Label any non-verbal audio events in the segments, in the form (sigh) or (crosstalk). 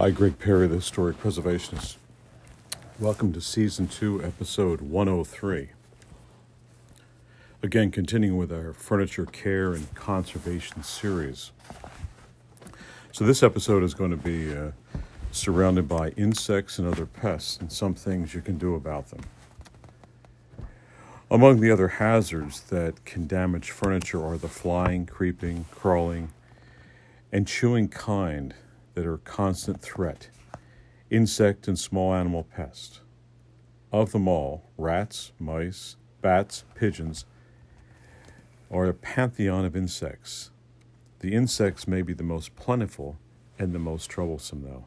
Hi, Greg Perry, the Historic Preservationist. Welcome to Season 2, Episode 103. Again, continuing with our furniture care and conservation series. So, this episode is going to be uh, surrounded by insects and other pests and some things you can do about them. Among the other hazards that can damage furniture are the flying, creeping, crawling, and chewing kind that are a constant threat insect and small animal pests. Of them all, rats, mice, bats, pigeons are a pantheon of insects. The insects may be the most plentiful and the most troublesome, though.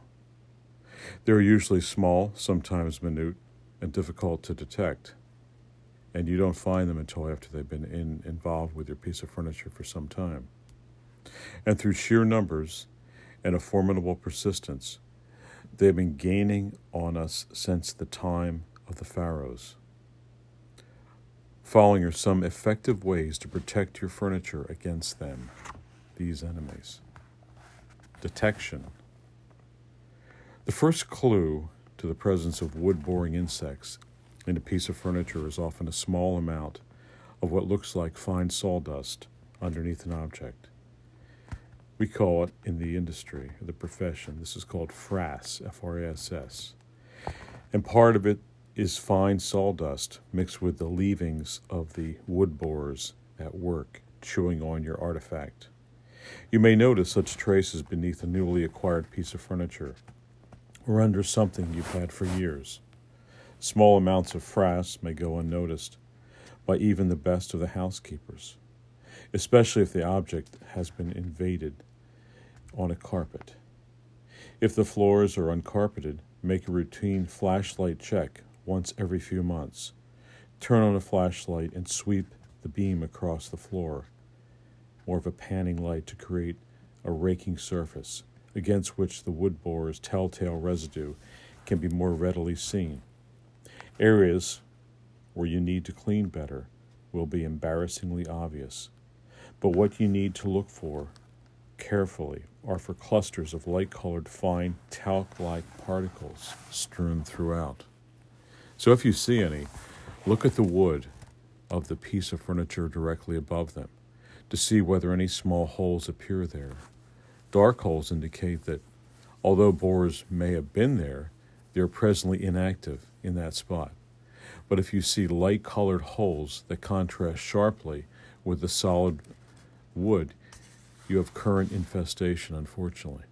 They are usually small, sometimes minute, and difficult to detect, and you don't find them until after they've been in, involved with your piece of furniture for some time. And through sheer numbers, and a formidable persistence. They have been gaining on us since the time of the pharaohs. Following are some effective ways to protect your furniture against them, these enemies. Detection. The first clue to the presence of wood boring insects in a piece of furniture is often a small amount of what looks like fine sawdust underneath an object. We call it in the industry, the profession, this is called frass, F R A S S. And part of it is fine sawdust mixed with the leavings of the wood borers at work chewing on your artifact. You may notice such traces beneath a newly acquired piece of furniture or under something you've had for years. Small amounts of frass may go unnoticed by even the best of the housekeepers, especially if the object has been invaded on a carpet. If the floors are uncarpeted, make a routine flashlight check once every few months. Turn on a flashlight and sweep the beam across the floor, more of a panning light to create a raking surface against which the wood borer's telltale residue can be more readily seen. Areas where you need to clean better will be embarrassingly obvious, but what you need to look for carefully are for clusters of light colored fine talc like particles strewn throughout. So if you see any, look at the wood of the piece of furniture directly above them to see whether any small holes appear there. Dark holes indicate that although borers may have been there, they are presently inactive in that spot. But if you see light colored holes that contrast sharply with the solid wood, you have current infestation, unfortunately.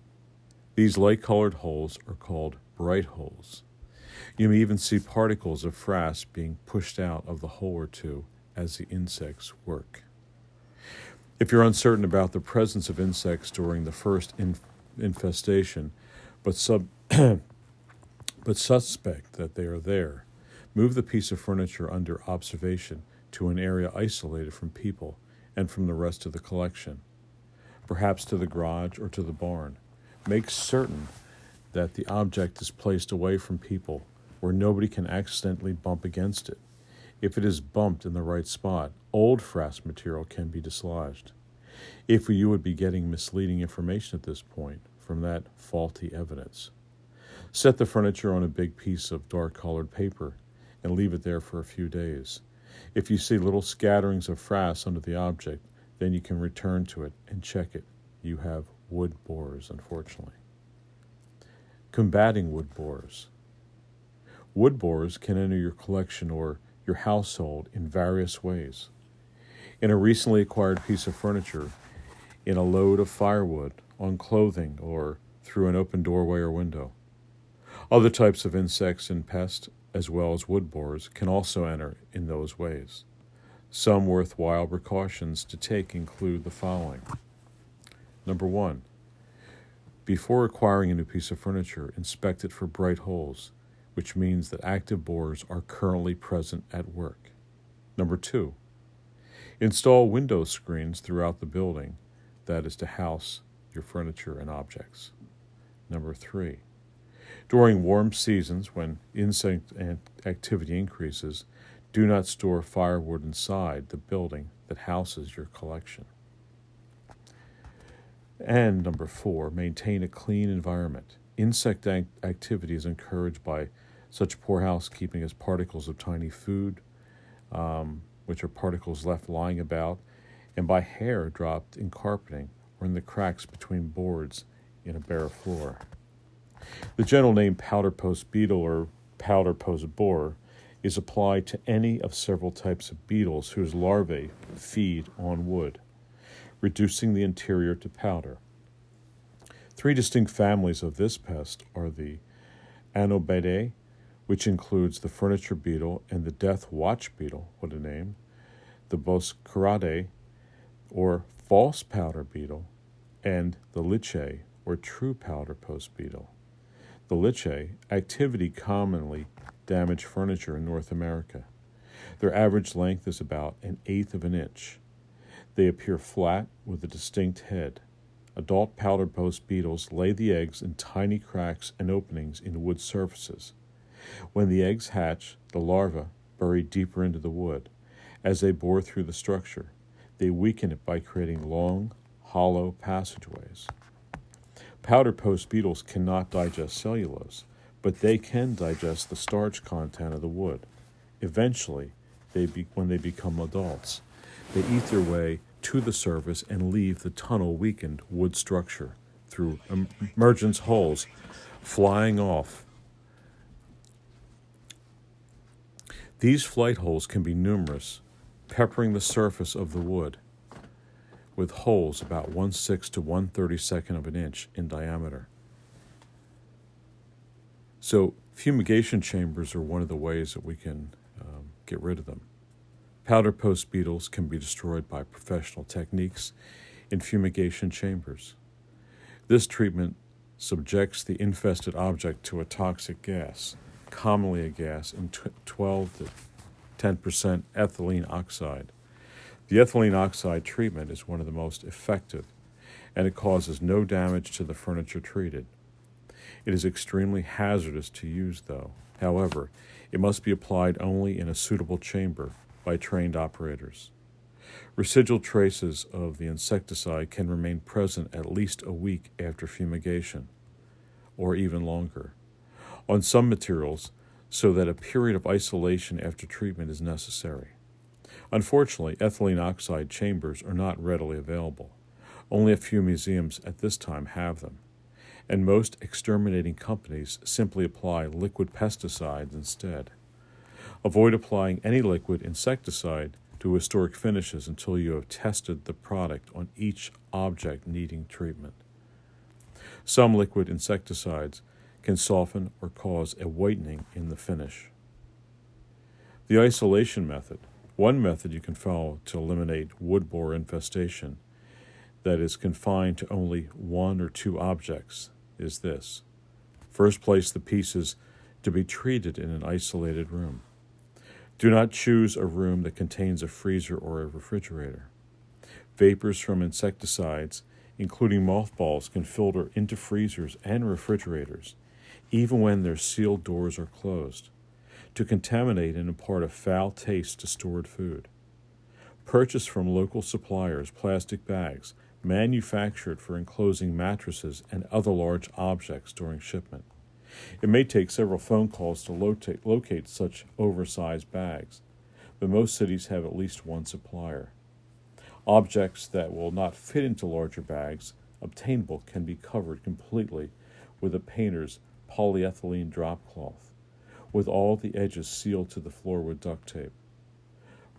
These light colored holes are called bright holes. You may even see particles of frass being pushed out of the hole or two as the insects work. If you're uncertain about the presence of insects during the first infestation, but, sub- (clears throat) but suspect that they are there, move the piece of furniture under observation to an area isolated from people and from the rest of the collection perhaps to the garage or to the barn. Make certain that the object is placed away from people where nobody can accidentally bump against it. If it is bumped in the right spot, old frass material can be dislodged. If you would be getting misleading information at this point from that faulty evidence. Set the furniture on a big piece of dark colored paper and leave it there for a few days. If you see little scatterings of frass under the object, then you can return to it and check it. You have wood borers, unfortunately. Combating wood borers. Wood borers can enter your collection or your household in various ways. In a recently acquired piece of furniture, in a load of firewood, on clothing, or through an open doorway or window. Other types of insects and pests, as well as wood borers, can also enter in those ways. Some worthwhile precautions to take include the following. Number one, before acquiring a new piece of furniture, inspect it for bright holes, which means that active borers are currently present at work. Number two, install window screens throughout the building, that is to house your furniture and objects. Number three, during warm seasons when insect activity increases, do not store firewood inside the building that houses your collection. And number four, maintain a clean environment. Insect activity is encouraged by such poor housekeeping as particles of tiny food, um, which are particles left lying about, and by hair dropped in carpeting or in the cracks between boards in a bare floor. The general name powder post beetle or powder post borer is applied to any of several types of beetles whose larvae feed on wood, reducing the interior to powder. Three distinct families of this pest are the Anobiidae, which includes the furniture beetle and the death watch beetle, what a name, the Bostrichidae, or false powder beetle, and the Lyctidae, or true powder post beetle. The Lyctidae activity commonly damage furniture in North America. Their average length is about an eighth of an inch. They appear flat with a distinct head. Adult powder post beetles lay the eggs in tiny cracks and openings in wood surfaces. When the eggs hatch, the larvae bury deeper into the wood. As they bore through the structure, they weaken it by creating long, hollow passageways. Powder post beetles cannot digest cellulose, but they can digest the starch content of the wood. Eventually, they be, when they become adults, they eat their way to the surface and leave the tunnel weakened wood structure through emergence holes, flying off. These flight holes can be numerous, peppering the surface of the wood with holes about 1 6 to 1 32nd of an inch in diameter. So, fumigation chambers are one of the ways that we can um, get rid of them. Powder post beetles can be destroyed by professional techniques in fumigation chambers. This treatment subjects the infested object to a toxic gas, commonly a gas in 12 to 10% ethylene oxide. The ethylene oxide treatment is one of the most effective, and it causes no damage to the furniture treated. It is extremely hazardous to use, though. However, it must be applied only in a suitable chamber by trained operators. Residual traces of the insecticide can remain present at least a week after fumigation, or even longer, on some materials, so that a period of isolation after treatment is necessary. Unfortunately, ethylene oxide chambers are not readily available. Only a few museums at this time have them, and most exterminating companies simply apply liquid pesticides instead. Avoid applying any liquid insecticide to historic finishes until you have tested the product on each object needing treatment. Some liquid insecticides can soften or cause a whitening in the finish. The isolation method one method you can follow to eliminate wood borer infestation that is confined to only one or two objects is this. First, place the pieces to be treated in an isolated room. Do not choose a room that contains a freezer or a refrigerator. Vapors from insecticides, including mothballs, can filter into freezers and refrigerators, even when their sealed doors are closed to contaminate and impart a foul taste to stored food. Purchase from local suppliers plastic bags manufactured for enclosing mattresses and other large objects during shipment. It may take several phone calls to locate, such oversized bags, but most cities have at least one supplier. Objects that will not fit into larger bags, obtainable, can be covered completely with a painter's polyethylene drop cloth with all the edges sealed to the floor with duct tape.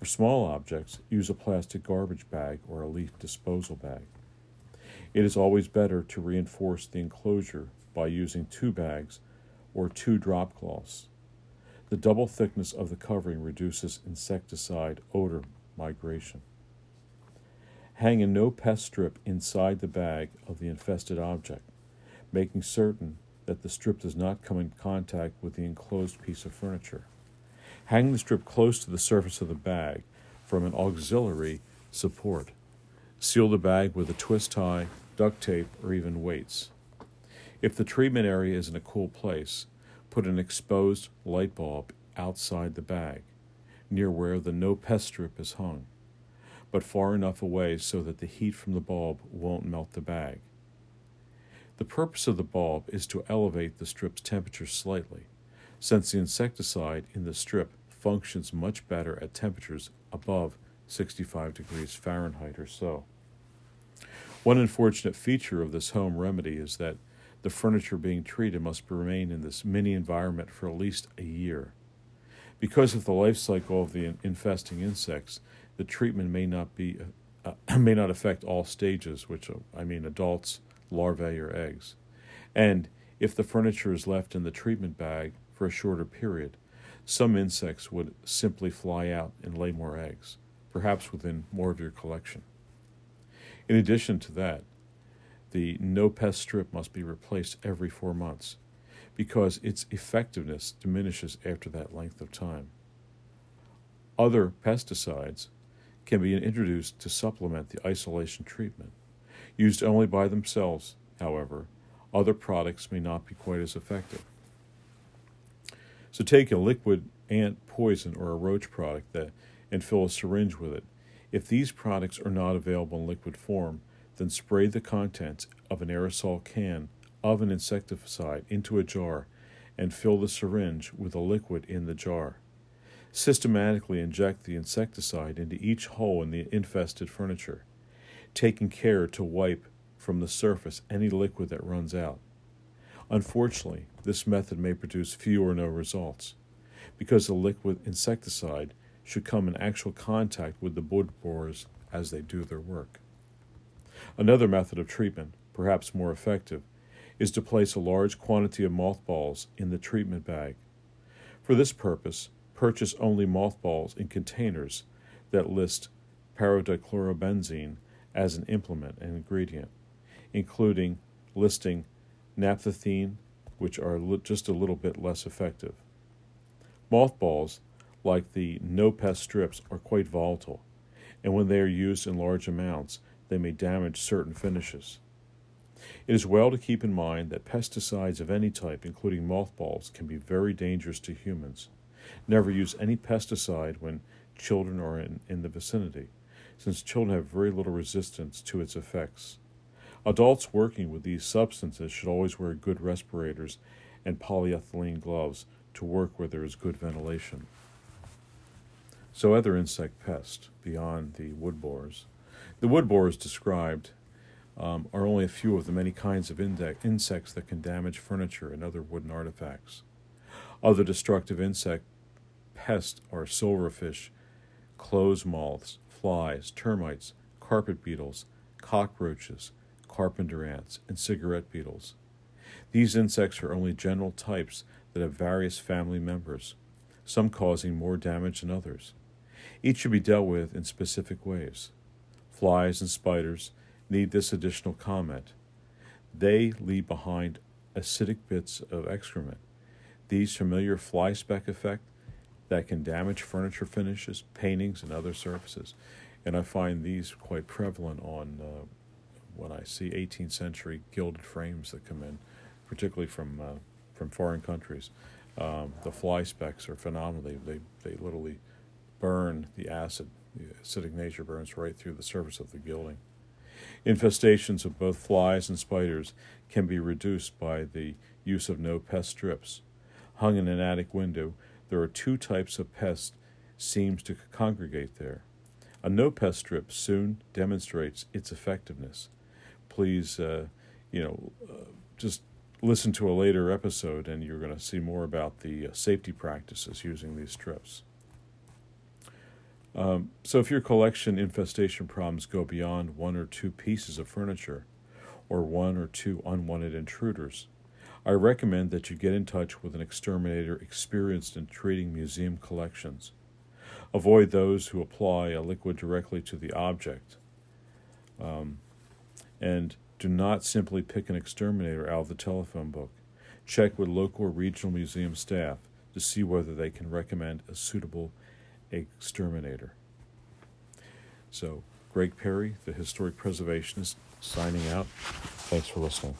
For small objects, use a plastic garbage bag or a leaf disposal bag. It is always better to reinforce the enclosure by using two bags or two drop cloths. The double thickness of the covering reduces insecticide odor migration. Hang a no pest strip inside the bag of the infested object, making certain that the strip does not come in contact with the enclosed piece of furniture. Hang the strip close to the surface of the bag from an auxiliary support. Seal the bag with a twist tie, duct tape, or even weights. If the treatment area is in a cool place, put an exposed light bulb outside the bag, near where the no pest strip is hung, but far enough away so that the heat from the bulb won't melt the bag. The purpose of the bulb is to elevate the strip's temperature slightly, since the insecticide in the strip functions much better at temperatures above 65 degrees Fahrenheit or so. One unfortunate feature of this home remedy is that the furniture being treated must remain in this mini environment for at least a year. Because of the life cycle of the infesting insects, the treatment may not be uh, (clears throat) may not affect all stages, which uh, I mean adults, larvae, or eggs. And if the furniture is left in the treatment bag for a shorter period, some insects would simply fly out and lay more eggs, perhaps within more of your collection. In addition to that, the no pest strip must be replaced every four months because its effectiveness diminishes after that length of time. Other pesticides can be introduced to supplement the isolation treatment. Used only by themselves, however, other products may not be quite as effective. So take a liquid ant poison or a roach product that, and fill a syringe with it. If these products are not available in liquid form, then spray the contents of an aerosol can of an insecticide into a jar and fill the syringe with the liquid in the jar. Systematically inject the insecticide into each hole in the infested furniture, taking care to wipe from the surface any liquid that runs out. Unfortunately, this method may produce few or no results because the liquid insecticide should come in actual contact with the wood borers as they do their work. Another method of treatment, perhaps more effective, is to place a large quantity of mothballs in the treatment bag. For this purpose, purchase only mothballs in containers that list paradichlorobenzene as an implement and ingredient, including listing naphthalene, which are just a little bit less effective. Mothballs, like the no pest strips, are quite volatile, and when they are used in large amounts, they may damage certain finishes. It is well to keep in mind that pesticides of any type, including mothballs, can be very dangerous to humans. Never use any pesticide when children are in, in the vicinity, since children have very little resistance to its effects. Adults working with these substances should always wear good respirators and polyethylene gloves to work where there is good ventilation. So, other insect pests beyond the wood borers. The wood borers described um, are only a few of the many kinds of insects that can damage furniture and other wooden artifacts. Other destructive insect pests are silverfish, clothes moths, flies, termites, carpet beetles, cockroaches, carpenter ants, and cigarette beetles. These insects are only general types that have various family members, some causing more damage than others. Each should be dealt with in specific ways. Flies and spiders need this additional comment. They leave behind acidic bits of excrement. These familiar fly speck effect that can damage furniture finishes, paintings, and other surfaces. And I find these quite prevalent on uh, when I see 18th century gilded frames that come in, particularly from uh, from foreign countries. Um, the fly specks are phenomenal. They, they, they literally burn the acid. The acidic nature burns right through the surface of the gilding. Infestations of both flies and spiders can be reduced by the use of no pest strips. Hung in an attic window, there are two types of pests seems to congregate there. A no pest strip soon demonstrates its effectiveness. Please, uh, you know, uh, just listen to a later episode and you're going to see more about the uh, safety practices using these strips. Um, so, if your collection infestation problems go beyond one or two pieces of furniture or one or two unwanted intruders, I recommend that you get in touch with an exterminator experienced in treating museum collections. Avoid those who apply a liquid directly to the object. Um, and do not simply pick an exterminator out of the telephone book. Check with local or regional museum staff to see whether they can recommend a suitable exterminator. So, Greg Perry, the historic preservationist, signing out. Thanks for listening.